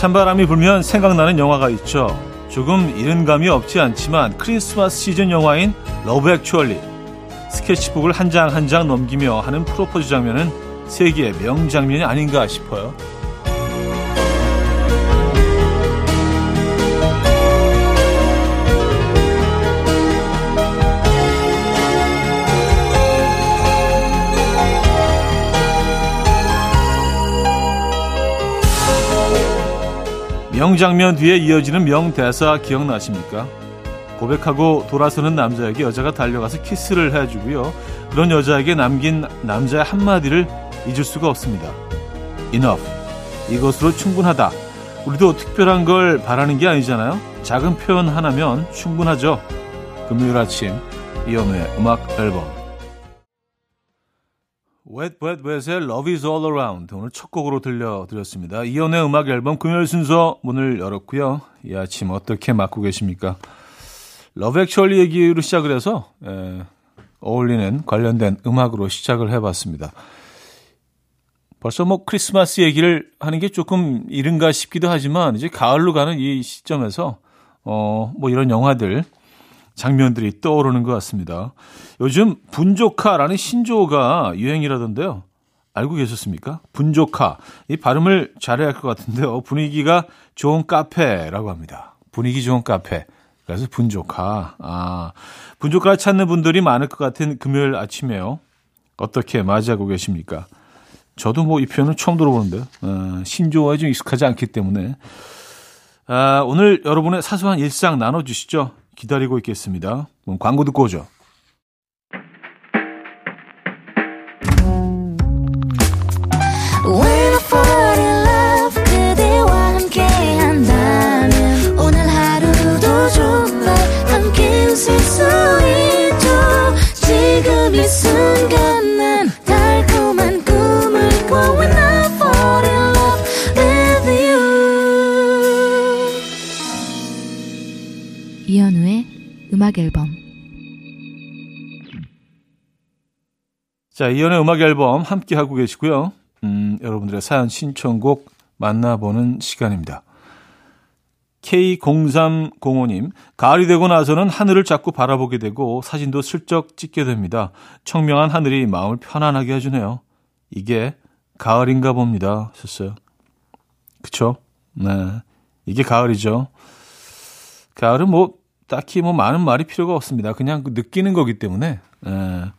찬바람이 불면 생각나는 영화가 있죠. 조금 이른 감이 없지 않지만 크리스마스 시즌 영화인 Love Actually 스케치북을 한 장 한 장 넘기며 하는 프로포즈 장면은 세계의 명장면이 아닌가 싶어요. 명장면 뒤에 이어지는 명대사 기억나십니까? 고백하고 돌아서는 남자에게 여자가 달려가서 키스를 해주고요. 그런 여자에게 남긴 남자의 한마디를 잊을 수가 없습니다. Enough. 이것으로 충분하다. 우리도 특별한 걸 바라는 게 아니잖아요. 작은 표현 하나면 충분하죠. 금요일 아침 이연우의 음악 앨범 Wet Wet Wet의 Love is All Around 오늘 첫 곡으로 들려드렸습니다. 이연의 음악 앨범 금요일 순서 문을 열었고요. 이 아침 어떻게 맞고 계십니까? Love Actually 얘기로 시작을 해서 에, 어울리는 관련된 음악으로 시작을 해봤습니다. 벌써 뭐 크리스마스 얘기를 하는 게 조금 이른가 싶기도 하지만 이제 가을로 가는 이 시점에서 어 뭐 이런 영화들 장면들이 떠오르는 것 같습니다. 요즘 분좋카라는 신조어가 유행이라던데요. 알고 계셨습니까? 분좋카. 이 발음을 잘해야 할 것 같은데요. 분위기가 좋은 카페라고 합니다. 분위기 좋은 카페. 그래서 분조카. 아, 분조카를 찾는 분들이 많을 것 같은 금요일 아침에요. 어떻게 맞이하고 계십니까? 저도 뭐 이 표현은 처음 들어보는데요. 어, 신조어에 좀 익숙하지 않기 때문에. 아, 오늘 여러분의 사소한 일상 나눠주시죠. 기다리고 있겠습니다. 광고 듣고 오죠. 음악 앨범 자, 이연의 음악 앨범 함께 하고 계시고요. 음, 여러분들의 사연 신청곡 만나보는 시간입니다. K0305님, 가을이 되고 나서는 하늘을 자꾸 바라보게 되고 사진도 슬쩍 찍게 됩니다. 청명한 하늘이 마음을 편안하게 해주네요. 이게 가을인가 봅니다. 하셨어요. 그쵸? 네. 이게 가을이죠. 가을은 뭐 딱히 뭐 많은 말이 필요가 없습니다. 그냥 그 느끼는 거기 때문에. 예.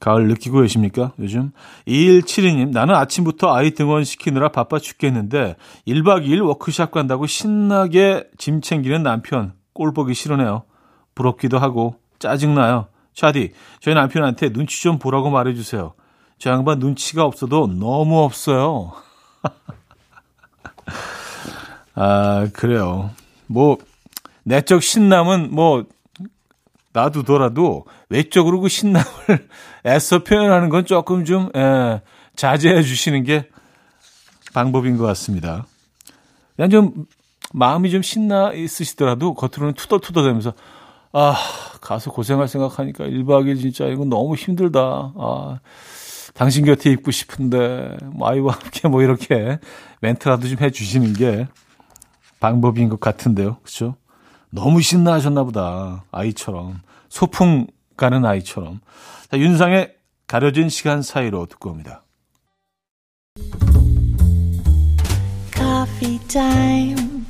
가을 느끼고 계십니까? 요즘 2172님 나는 아침부터 아이 등원 시키느라 바빠 죽겠는데 1박 2일 워크샵 간다고 신나게 짐 챙기는 남편 꼴 보기 싫으네요. 부럽기도 하고 짜증나요. 차디 저희 남편한테 눈치 좀 보라고 말해주세요. 저 양반 눈치가 없어도 너무 없어요. 아 그래요. 뭐 내적 신남은 뭐 놔두더라도 외적으로 그 신남을 애써 표현하는 건 조금 좀 예, 자제해 주시는 게 방법인 것 같습니다. 그냥 좀 마음이 좀 신나 있으시더라도 겉으로는 투덜투덜대면서 아 가서 고생할 생각하니까 1박 2일 진짜 이건 너무 힘들다. 아 당신 곁에 있고 싶은데 뭐 아이와 함께 뭐 이렇게 멘트라도 좀 해주시는 게 방법인 것 같은데요. 그렇죠? 너무 신나하셨나 보다. 아이처럼. 소풍 가는 아이처럼. 자, 윤상의 가려진 시간 사이로 듣고 옵니다. Coffee time.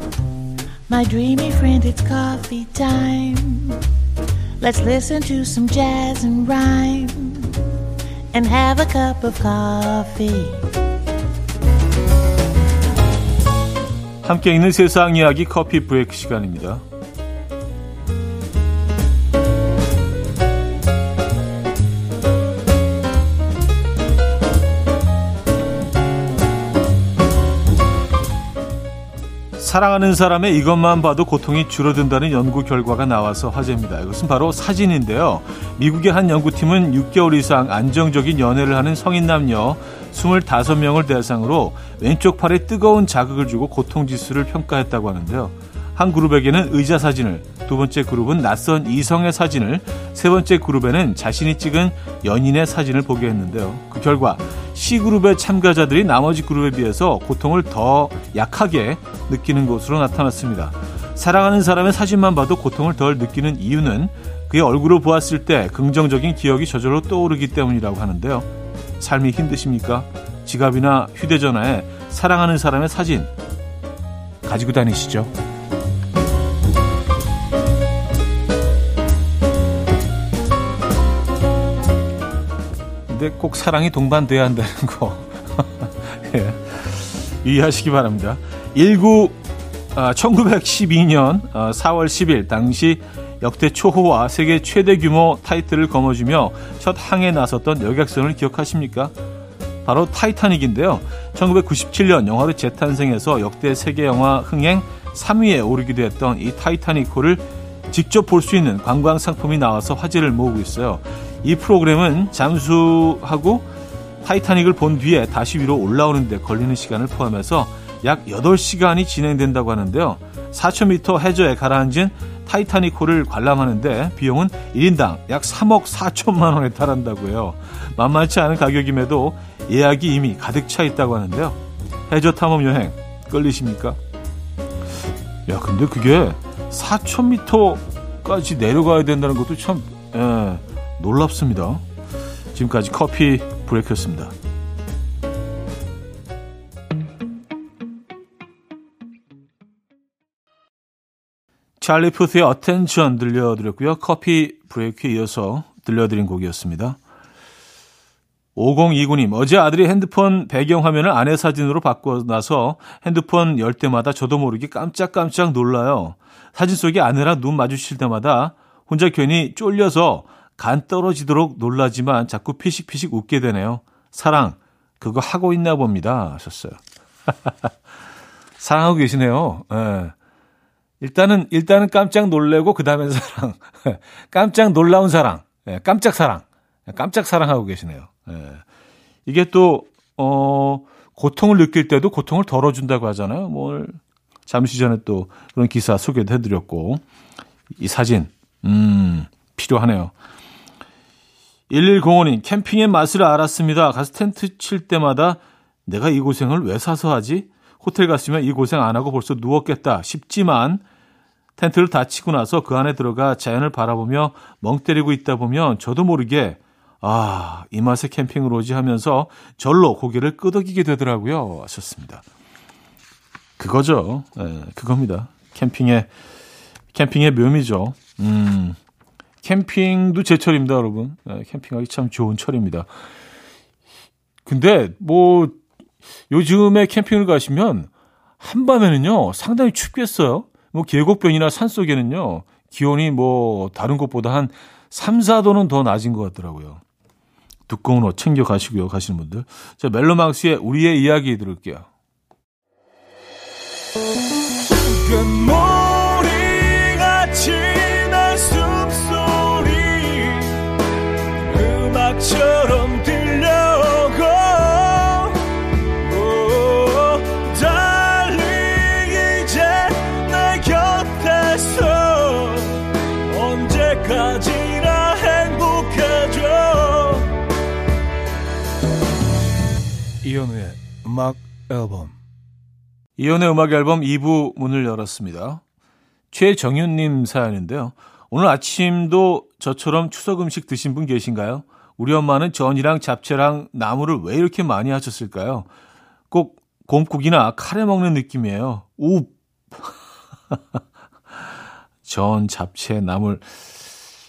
My dreamy friend, it's coffee time. Let's listen to some jazz and rhyme and have a cup of coffee. 함께 있는 세상 이야기 커피 브레이크 시간입니다. 사랑하는 사람의 이것만 봐도 고통이 줄어든다는 연구 결과가 나와서 화제입니다. 이것은 바로 사진인데요. 미국의 한 연구팀은 6개월 이상 안정적인 연애를 하는 성인 남녀 25명을 대상으로 왼쪽 팔에 뜨거운 자극을 주고 고통 지수를 평가했다고 하는데요. 한 그룹에게는 의자 사진을, 두 번째 그룹은 낯선 이성의 사진을, 세 번째 그룹에는 자신이 찍은 연인의 사진을 보게 했는데요. 그 결과 C그룹의 참가자들이 나머지 그룹에 비해서 고통을 더 약하게 느끼는 것으로 나타났습니다. 사랑하는 사람의 사진만 봐도 고통을 덜 느끼는 이유는 그의 얼굴을 보았을 때 긍정적인 기억이 저절로 떠오르기 때문이라고 하는데요. 삶이 힘드십니까? 지갑이나 휴대전화에 사랑하는 사람의 사진 가지고 다니시죠. 근데 꼭 사랑이 동반돼야 한다는 거. 예. 이해하시기 바랍니다. 19, 아, 1912년 아, 4월 10일 당시 역대 초호화 세계 최대 규모 타이틀을 거머쥐며 첫 항해에 나섰던 여객선을 기억하십니까? 바로 타이타닉인데요. 1997년 영화로 재탄생해서 역대 세계 영화 흥행 3위에 오르기도 했던 이 타이타닉호를 직접 볼 수 있는 관광 상품이 나와서 화제를 모으고 있어요. 이 프로그램은 잠수하고 타이타닉을 본 뒤에 다시 위로 올라오는데 걸리는 시간을 포함해서 약 8시간이 진행된다고 하는데요. 4,000m 해저에 가라앉은 타이타닉 호를 관람하는데 비용은 1인당 약 3억 4천만 원에 달한다고 해요. 만만치 않은 가격임에도 예약이 이미 가득 차 있다고 하는데요. 해저 탐험 여행 끌리십니까? 야, 근데 그게 4,000m까지 내려가야 된다는 것도 참 예, 놀랍습니다. 지금까지 Coffee Break였습니다. 찰리 푸스의 Attention 들려드렸고요. Coffee Break에 이어서 들려드린 곡이었습니다. 5029님, 어제 아들이 핸드폰 배경화면을 아내 사진으로 바꿔 놔서 핸드폰 열 때마다 저도 모르게 깜짝깜짝 놀라요. 사진 속에 아내랑 눈 마주칠 때마다 혼자 괜히 쫄려서 간 떨어지도록 놀라지만 자꾸 피식피식 웃게 되네요. 사랑, 그거 하고 있나 봅니다. 하셨어요. 사랑하고 계시네요. 예. 일단은, 일단은 깜짝 놀래고, 그 다음에 사랑. 깜짝 놀라운 사랑. 예, 깜짝 사랑. 깜짝 사랑하고 계시네요. 예. 이게 또, 어, 고통을 느낄 때도 고통을 덜어준다고 하잖아요. 뭐, 잠시 전에 또 그런 기사 소개도 해드렸고, 이 사진, 음, 필요하네요. 1105님, 캠핑의 맛을 알았습니다. 가서 텐트 칠 때마다 내가 이 고생을 왜 사서 하지? 호텔 갔으면 이 고생 안 하고 벌써 누웠겠다 싶지만 텐트를 다 치고 나서 그 안에 들어가 자연을 바라보며 멍 때리고 있다 보면 저도 모르게 아, 이 맛에 캠핑을 오지 하면서 절로 고개를 끄덕이게 되더라고요. 하셨습니다. 그거죠. 네, 그겁니다. 캠핑의, 캠핑의 묘미죠. 음, 캠핑도 제철입니다, 여러분. 네, 캠핑하기 참 좋은 철입니다. 근데 뭐 요즘에 캠핑을 가시면 한밤에는요 상당히 춥겠어요. 뭐 계곡변이나 산 속에는요 기온이 뭐 다른 곳보다 한 3, 4도는 더 낮은 것 같더라고요. 두꺼운 옷 챙겨 가시고요, 가시는 분들. 자, 멜로망스의 우리의 이야기 들을게요. 음악 앨범 이현우의 음악 앨범 2부 문을 열었습니다. 최정윤님 사연인데요. 오늘 아침도 저처럼 추석 음식 드신 분 계신가요? 우리 엄마는 전이랑 잡채랑 나물을 왜 이렇게 많이 하셨을까요? 꼭 곰국이나 카레 먹는 느낌이에요. 우! 전, 잡채, 나물.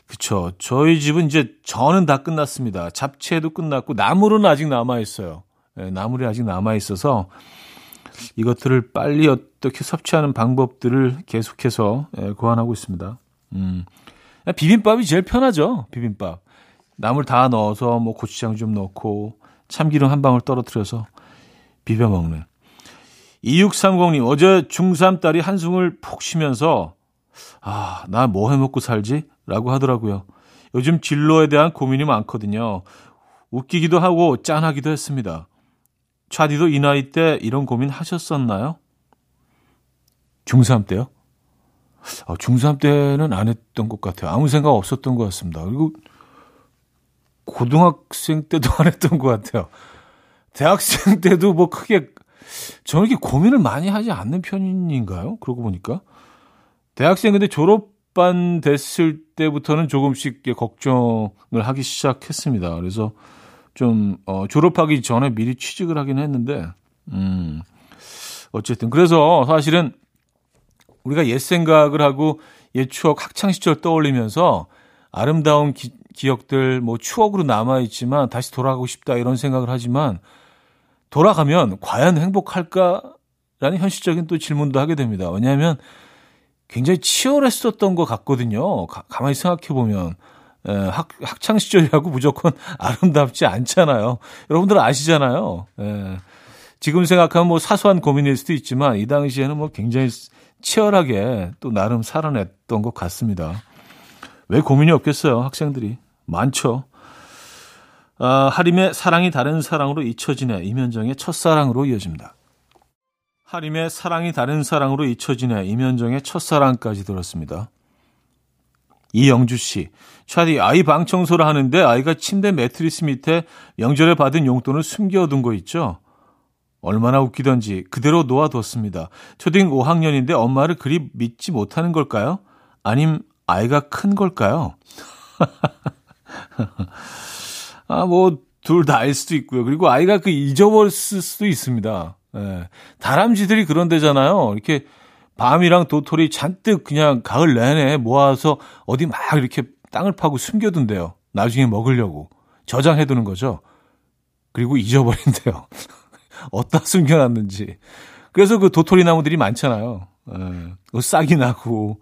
그쵸. 저희 집은 이제 전은 다 끝났습니다. 잡채도 끝났고, 나물은 아직 남아있어요. 네, 나물이 아직 남아 있어서 이것들을 빨리 어떻게 섭취하는 방법들을 계속해서 예, 고안하고 있습니다. 음. 비빔밥이 제일 편하죠. 비빔밥. 나물 다 넣어서 뭐 고추장 좀 넣고 참기름 한 방울 떨어뜨려서 비벼 먹는. 2630님, 어제 중3 딸이 한숨을 푹 쉬면서, 아, 나 뭐 해 먹고 살지? 라고 하더라고요. 요즘 진로에 대한 고민이 많거든요. 웃기기도 하고 짠하기도 했습니다. 차디도 이 나이 때 이런 고민 하셨었나요? 중3 때요? 어, 중3 때는 안 했던 것 같아요. 아무 생각 없었던 것 같습니다. 그리고 고등학생 때도 안 했던 것 같아요. 대학생 때도 뭐 크게 저는 이렇게 고민을 많이 하지 않는 편인가요? 그러고 보니까 대학생 근데 졸업반 됐을 때부터는 조금씩 걱정을 하기 시작했습니다. 그래서 좀 어, 졸업하기 전에 미리 취직을 하긴 했는데 음 어쨌든 그래서 사실은 우리가 옛 생각을 하고 옛 추억 학창 시절 떠올리면서 아름다운 기, 기억들 뭐 추억으로 남아 있지만 다시 돌아가고 싶다 이런 생각을 하지만 돌아가면 과연 행복할까라는 현실적인 또 질문도 하게 됩니다. 왜냐하면 굉장히 치열했었던 것 같거든요. 가, 만히 생각해 보면 예, 학, 학창 시절이라고 무조건 아름답지 않잖아요. 여러분들 아시잖아요. 예. 지금 생각하면 뭐 사소한 고민일 수도 있지만 이 당시에는 뭐 굉장히 치열하게 또 나름 살아냈던 것 같습니다. 왜 고민이 없겠어요, 학생들이. 많죠. 아, 하림의 사랑이 다른 사랑으로 잊혀지네. 이면정의 첫사랑으로 이어집니다. 하림의 사랑이 다른 사랑으로 잊혀지네. 이면정의 첫사랑까지 들었습니다. 이영주 씨. 차디, 아이 방 청소를 하는데 아이가 침대 매트리스 밑에 명절에 받은 용돈을 숨겨둔 거 있죠? 얼마나 웃기던지 그대로 놓아뒀습니다. 초등 5학년인데 엄마를 그리 믿지 못하는 걸까요? 아님 아이가 큰 걸까요? 아, 뭐, 둘 다일 수도 있고요. 그리고 아이가 그 잊어버릴 수도 있습니다. 예. 다람쥐들이 그런 데잖아요. 이렇게 밤이랑 도토리 잔뜩 그냥 가을 내내 모아서 어디 막 이렇게 땅을 파고 숨겨둔대요. 나중에 먹으려고. 저장해두는 거죠. 그리고 잊어버린대요. 어디다 숨겨놨는지. 그래서 그 도토리 나무들이 많잖아요. 예, 싹이 나고.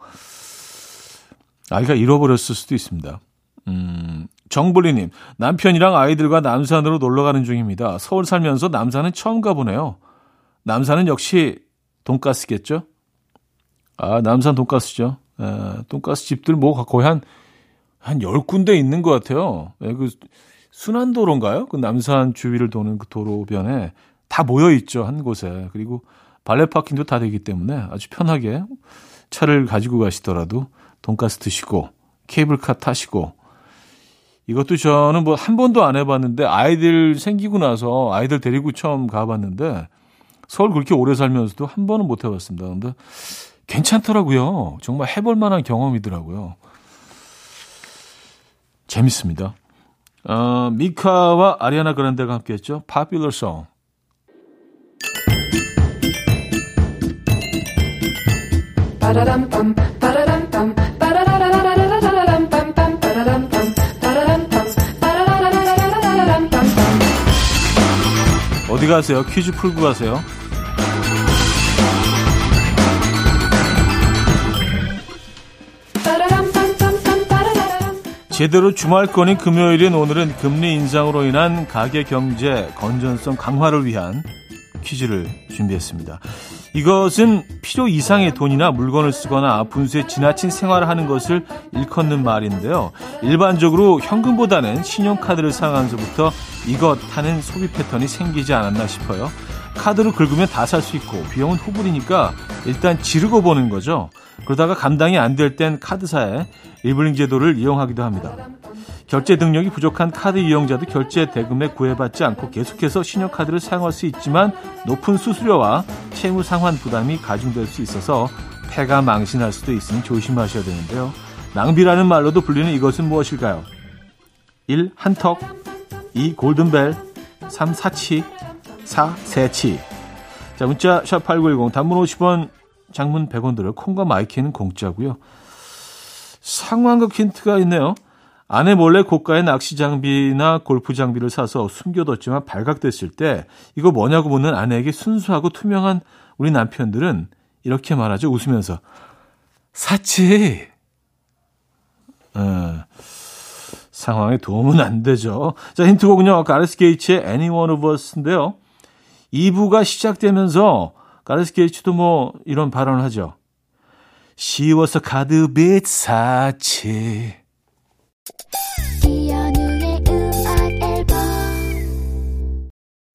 아이가 잃어버렸을 수도 있습니다. 음, 정블리님, 남편이랑 아이들과 남산으로 놀러 가는 중입니다. 서울 살면서 남산은 처음 가보네요. 남산은 역시 돈가스겠죠? 아, 남산 돈가스죠. 에, 돈가스 집들 뭐 거의 한, 한 10군데 있는 것 같아요. 에, 그, 순환도로인가요? 그 남산 주위를 도는 그 도로변에 다 모여 있죠 한 곳에 그리고 발레 파킹도 다 되기 때문에 아주 편하게 차를 가지고 가시더라도 돈가스 드시고 케이블카 타시고 이것도 저는 뭐 한 번도 안 해봤는데 아이들 생기고 나서 아이들 데리고 처음 가봤는데 서울 그렇게 오래 살면서도 한 번은 못 해봤습니다. 근데 괜찮더라고요. 정말 해볼 만한 경험이더라고요. 재밌습니다. 어, 미카와 아리아나 그란데가 함께했죠. Popular Song. 어디 가세요? 퀴즈 풀고 가세요. 제대로 주말권인 금요일인 오늘은 금리 인상으로 인한 가계 경제 건전성 강화를 위한 퀴즈를 준비했습니다. 이것은 필요 이상의 돈이나 물건을 쓰거나 분수에 지나친 생활을 하는 것을 일컫는 말인데요. 일반적으로 현금보다는 신용카드를 사용하면서부터 이것 하는 소비 패턴이 생기지 않았나 싶어요. 카드로 긁으면 다 살 수 있고 비용은 후불이니까 일단 지르고 보는 거죠. 그러다가 감당이 안 될 땐 카드사에 리블링 제도를 이용하기도 합니다. 결제 능력이 부족한 카드 이용자도 결제 대금에 구애받지 않고 계속해서 신용카드를 사용할 수 있지만 높은 수수료와 채무 상환 부담이 가중될 수 있어서 폐가 망신할 수도 있으니 조심하셔야 되는데요. 낭비라는 말로도 불리는 이것은 무엇일까요? 1. 한턱 2. 골든벨 3. 사치 4. 세치 자 문자 샵8910 단문 50원 장문 100원 들어 콩과 마이K는 공짜고요. 상황극 힌트가 있네요. 아내 몰래 고가의 낚시 장비나 골프 장비를 사서 숨겨뒀지만 발각됐을 때 이거 뭐냐고 묻는 아내에게 순수하고 투명한 우리 남편들은 이렇게 말하죠. 웃으면서 사치. 어, 상황에 도움은 안 되죠. 자, 힌트곡은요. 가레스 게이츠의 Anyone of Us인데요. 2부가 시작되면서 가레스 게이츠도 뭐 이런 발언을 하죠. She was a 카드빛 사치.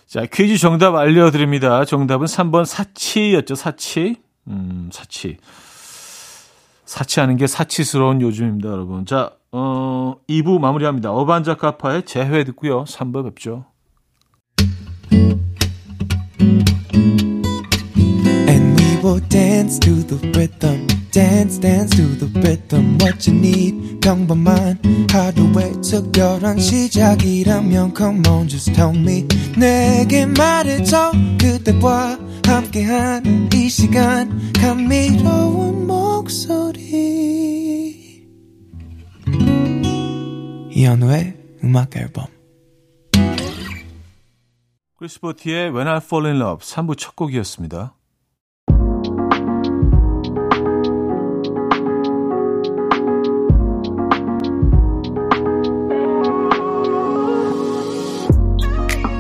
자, 퀴즈 정답 알려드립니다. 정답은 3번 사치였죠, 사치. 음, 사치. 사치하는 게 사치스러운 요즘입니다, 여러분. 자, 어, 2부 마무리합니다. 어반자카파의 재회 듣고요. 3부 뵙죠. And we will dance to the rhythm. Dance dance to the rhythm what you need 평범한 하루의 특별한 시작이라면 come on just tell me 내게 말해줘 그대와 함께한 이 시간 감미로운 목소리 이현우의 음악 앨범 크리스포티의 When I Fall in Love 3부 첫 곡이었습니다.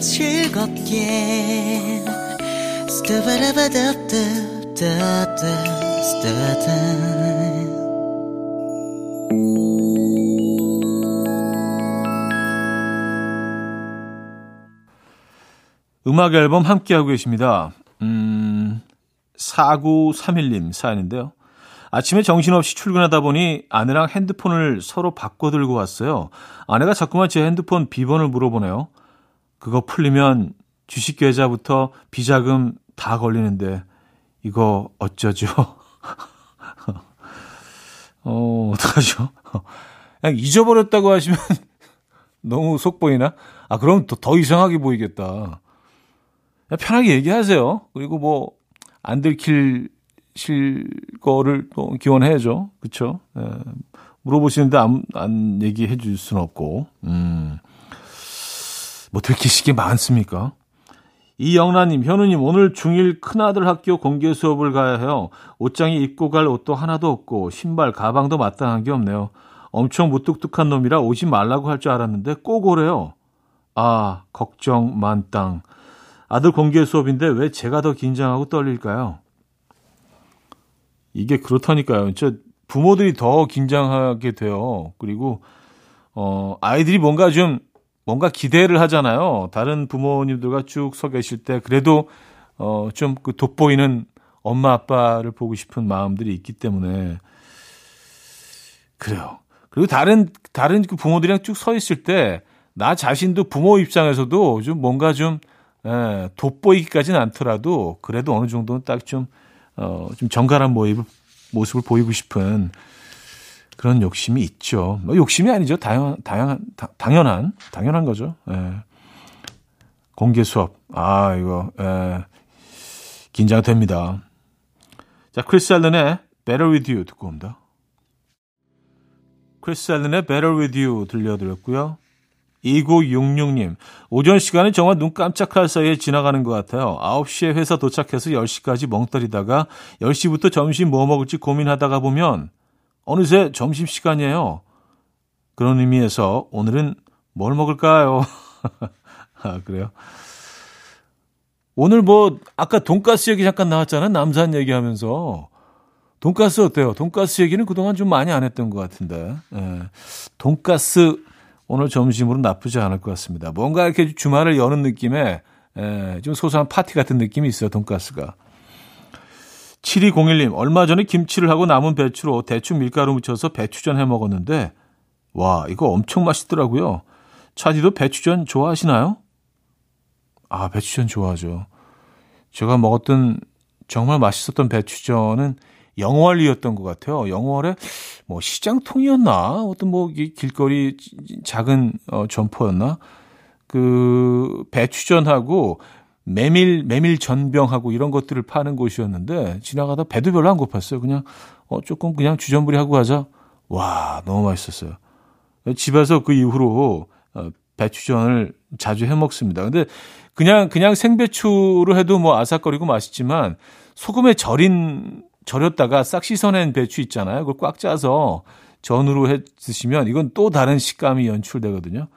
즐겁게 음악 앨범 함께하고 계십니다. 음, 4931님 사연인데요. 아침에 정신없이 출근하다 보니 아내랑 핸드폰을 서로 바꿔 들고 왔어요. 아내가 자꾸만 제 핸드폰 비번을 물어보네요. 그거 풀리면 주식 계좌부터 비자금 다 걸리는데 이거 어쩌죠? 어, 어떡하죠? 그냥 잊어버렸다고 하시면 너무 속 보이나? 아, 그럼 더, 더 이상하게 보이겠다. 편하게 얘기하세요. 그리고 뭐, 안 들킬 실 거를 또 기원해야죠. 그쵸? 예, 물어보시는데 안, 안 얘기해 줄 수는 없고, 음. 뭐 들키시기 많습니까? 이영란님, 현우님, 오늘 중1 큰아들 학교 공개 수업을 가야 해요. 옷장에 입고 갈 옷도 하나도 없고, 신발, 가방도 마땅한 게 없네요. 엄청 무뚝뚝한 놈이라 오지 말라고 할 줄 알았는데 꼭 오래요. 아, 걱정 만땅. 아들 공개 수업인데 왜 제가 더 긴장하고 떨릴까요? 이게 그렇다니까요. 저 부모들이 더 긴장하게 돼요. 그리고 어 아이들이 뭔가 좀 뭔가 기대를 하잖아요. 다른 부모님들과 쭉 서 계실 때 그래도 어, 좀 그 돋보이는 엄마 아빠를 보고 싶은 마음들이 있기 때문에 그래요. 그리고 다른 다른 그 부모들이랑 쭉 서 있을 때 나 자신도 부모 입장에서도 좀 뭔가 좀 예, 돋보이기까지는 않더라도 그래도 어느 정도는 딱 좀 어, 좀 정갈한 모습을, 모습을 보이고 싶은 그런 욕심이 있죠. 뭐 욕심이 아니죠. 당연, 당연, 당연한, 당연한 거죠. 예. 공개 수업. 아, 이거, 예. 긴장됩니다. 자, 크리스 알렌의 Better With You 듣고 옵니다. 크리스 알렌의 Better With You 들려드렸고요. 2966님, 오전 시간은 정말 눈 깜짝할 사이에 지나가는 것 같아요. 9시에 회사 도착해서 10시까지 멍 때리다가 10시부터 점심 뭐 먹을지 고민하다가 보면 어느새 점심시간이에요. 그런 의미에서 오늘은 뭘 먹을까요? 아, 그래요? 오늘 뭐, 아까 돈가스 얘기 잠깐 나왔잖아요. 남산 얘기하면서. 돈가스 어때요? 돈가스 얘기는 그동안 좀 많이 안 했던 것 같은데. 예. 돈가스 오늘 점심으로 나쁘지 않을 것 같습니다. 뭔가 이렇게 주말을 여는 느낌에 예, 좀 소소한 파티 같은 느낌이 있어요. 돈가스가. 7201님, 얼마 전에 김치를 하고 남은 배추로 대충 밀가루 묻혀서 배추전 해 먹었는데, 와, 이거 엄청 맛있더라고요. 차디도 배추전 좋아하시나요? 아, 배추전 좋아하죠. 제가 먹었던 정말 맛있었던 배추전은 영월이었던 것 같아요. 영월에 뭐 시장통이었나? 어떤 뭐 길거리 작은 어, 점포였나? 그 배추전하고 메밀 메밀 전병하고 이런 것들을 파는 곳이었는데 지나가다 배도 별로 안 고팠어요. 그냥 어 조금 그냥 주전부리 하고 가자. 와 너무 맛있었어요. 집에서 그 이후로 어, 배추전을 자주 해 먹습니다. 근데 그냥 그냥 생배추로 해도 뭐 아삭거리고 맛있지만 소금에 절인 절였다가 싹 씻어낸 배추 있잖아요. 그걸 꽉 짜서 전으로 해 드시면 이건 또 다른 식감이 연출되거든요.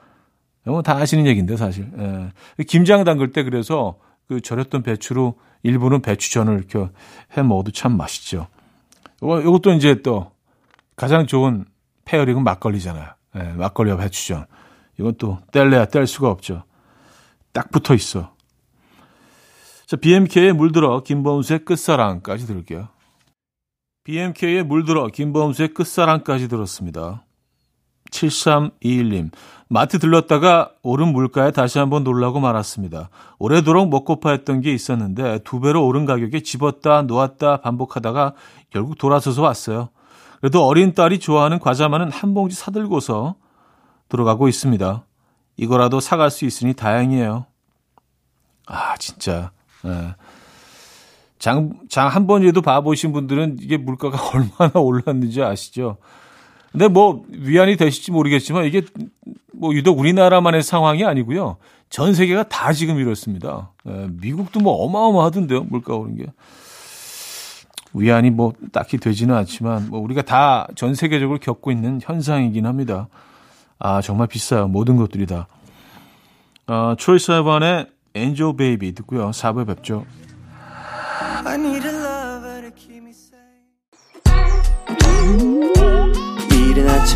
뭐다 아시는 얘기인데 사실. 예. 김장 담글 때 그래서 그 절였던 배추로 일부는 배추전을 이렇게 해 먹어도 참 맛있죠. 요거, 요것도 이제 또 가장 좋은 페어링은 막걸리잖아요. 예, 막걸리와 배추전. 이건 또 뗄래야 뗄 수가 없죠. 딱 붙어 있어. 자, BMK의 물들어 김범수의 끝사랑까지 들을게요. BMK의 물들어 김범수의 끝사랑까지 들었습니다. 7321님, 마트 들렀다가 오른 물가에 다시 한번 놀라고 말았습니다. 오래도록 먹고파 했던 게 있었는데 두 배로 오른 가격에 집었다 놓았다 반복하다가 결국 돌아서서 왔어요. 그래도 어린 딸이 좋아하는 과자만은 한 봉지 사들고서 들어가고 있습니다. 이거라도 사갈 수 있으니 다행이에요. 아, 진짜. 네. 장, 장 한 번이라도 봐보신 분들은 이게 물가가 얼마나 올랐는지 아시죠? 근데 뭐 위안이 되실지 모르겠지만 이게 뭐 유독 우리나라만의 상황이 아니고요. 전 세계가 다 지금 이렇습니다. 예, 미국도 뭐 어마어마하던데요. 물가 오른 게. 위안이 뭐 딱히 되지는 않지만 뭐 우리가 다 전 세계적으로 겪고 있는 현상이긴 합니다. 아, 정말 비싸요. 모든 것들이 다. 어, 트로이 사이번의 Angel Baby 듣고요. 4부에 뵙죠.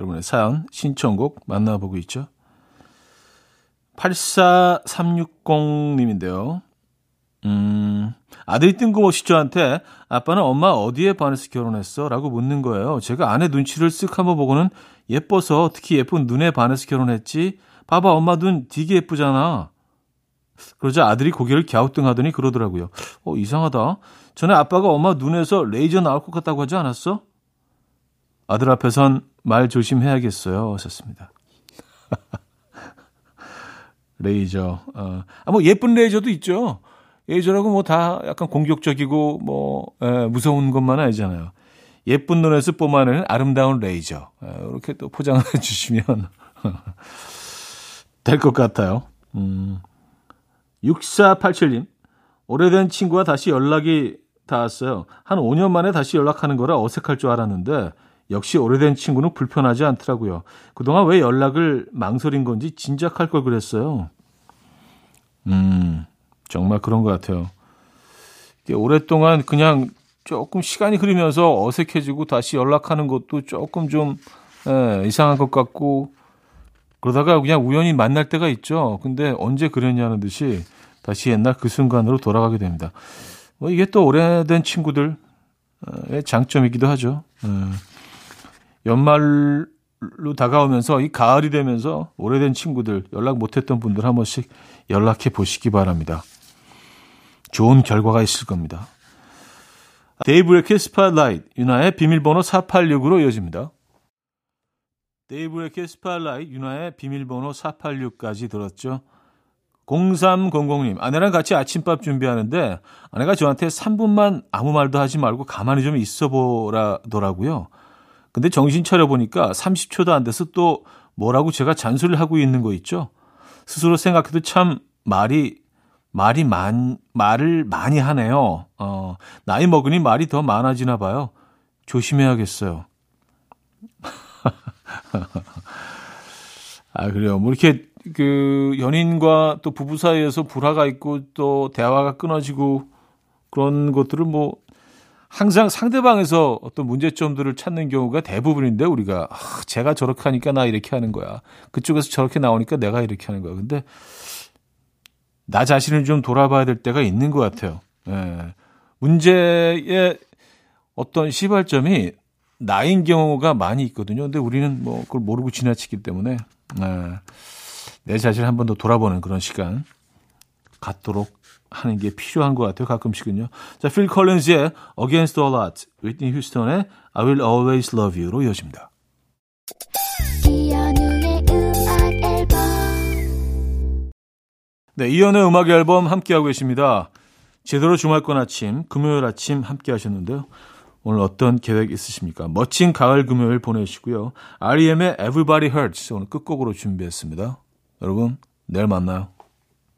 여러분의 사연, 신청곡 만나보고 있죠. 84360님인데요. 음, 아들이 뜬금없이 저한테 아빠는 엄마 어디에 반해서 결혼했어? 라고 묻는 거예요. 제가 아내 눈치를 쓱 한번 보고는 예뻐서 특히 예쁜 눈에 반해서 결혼했지. 봐봐, 엄마 눈 되게 예쁘잖아. 그러자 아들이 고개를 갸우뚱하더니 그러더라고요. 어, 이상하다. 전에 아빠가 엄마 눈에서 레이저 나올 것 같다고 하지 않았어? 아들 앞에선 말 조심해야겠어요. 하셨습니다. 레이저. 어. 아, 뭐 예쁜 레이저도 있죠. 레이저라고 뭐 다 약간 공격적이고 뭐 에, 무서운 것만 아니잖아요. 예쁜 눈에서 뿜어내는 아름다운 레이저. 에, 이렇게 또 포장해 주시면 될 것 같아요. 음. 6487님. 오래된 친구와 다시 연락이 닿았어요. 한 5년 만에 다시 연락하는 거라 어색할 줄 알았는데 역시 오래된 친구는 불편하지 않더라고요. 그동안 왜 연락을 망설인 건지 진작할 걸 그랬어요. 음, 정말 그런 것 같아요. 오랫동안 그냥 조금 시간이 흐르면서 어색해지고 다시 연락하는 것도 조금 좀 예, 이상한 것 같고 그러다가 그냥 우연히 만날 때가 있죠. 근데 언제 그랬냐는 듯이 다시 옛날 그 순간으로 돌아가게 됩니다. 뭐 이게 또 오래된 친구들의 장점이기도 하죠. 예. 연말 다가오면서 이 가을이 되면서 오래된 친구들 연락 못했던 분들 한 번씩 연락해 보시기 바랍니다. 좋은 결과가 있을 겁니다. 데이브레이크의 Spotlight, 윤하의 비밀번호 486으로 이어집니다. 데이브레이크의 Spotlight, 윤하의 비밀번호 486까지 들었죠. 0300님, 아내랑 같이 아침밥 준비하는데 아내가 저한테 3분만 아무 말도 하지 말고 가만히 좀 있어 보라더라고요. 근데 정신 차려보니까 30초도 안 돼서 또 뭐라고 제가 잔소리를 하고 있는 거 있죠? 스스로 생각해도 참 말이, 말이 많, 말을 많이 하네요. 어, 나이 먹으니 말이 더 많아지나 봐요. 조심해야겠어요. 아, 그래요. 뭐 이렇게 그 연인과 또 부부 사이에서 불화가 있고 또 대화가 끊어지고 그런 것들을 뭐 항상 상대방에서 어떤 문제점들을 찾는 경우가 대부분인데 우리가 아, 제가 저렇게 하니까 나 이렇게 하는 거야. 그쪽에서 저렇게 나오니까 내가 이렇게 하는 거야. 근데 나 자신을 좀 돌아봐야 될 때가 있는 것 같아요. 예. 문제의 어떤 시발점이 나인 경우가 많이 있거든요. 근데 우리는 뭐 그걸 모르고 지나치기 때문에 예. 내 자신을 한 번 더 돌아보는 그런 시간 갖도록 하는 게 필요한 것 같아요. 가끔씩은요. 자, 필 컬린즈의 Against All Odds, 위트니 휴스턴의 I Will Always Love You로 이어집니다. 네, 이연의 음악 앨범 함께하고 계십니다. 제대로 주말권 아침, 금요일 아침 함께 하셨는데요. 오늘 어떤 계획 있으십니까? 멋진 가을 금요일 보내시고요. REM의 Everybody Hurts 오늘 끝곡으로 준비했습니다. 여러분, 내일 만나요.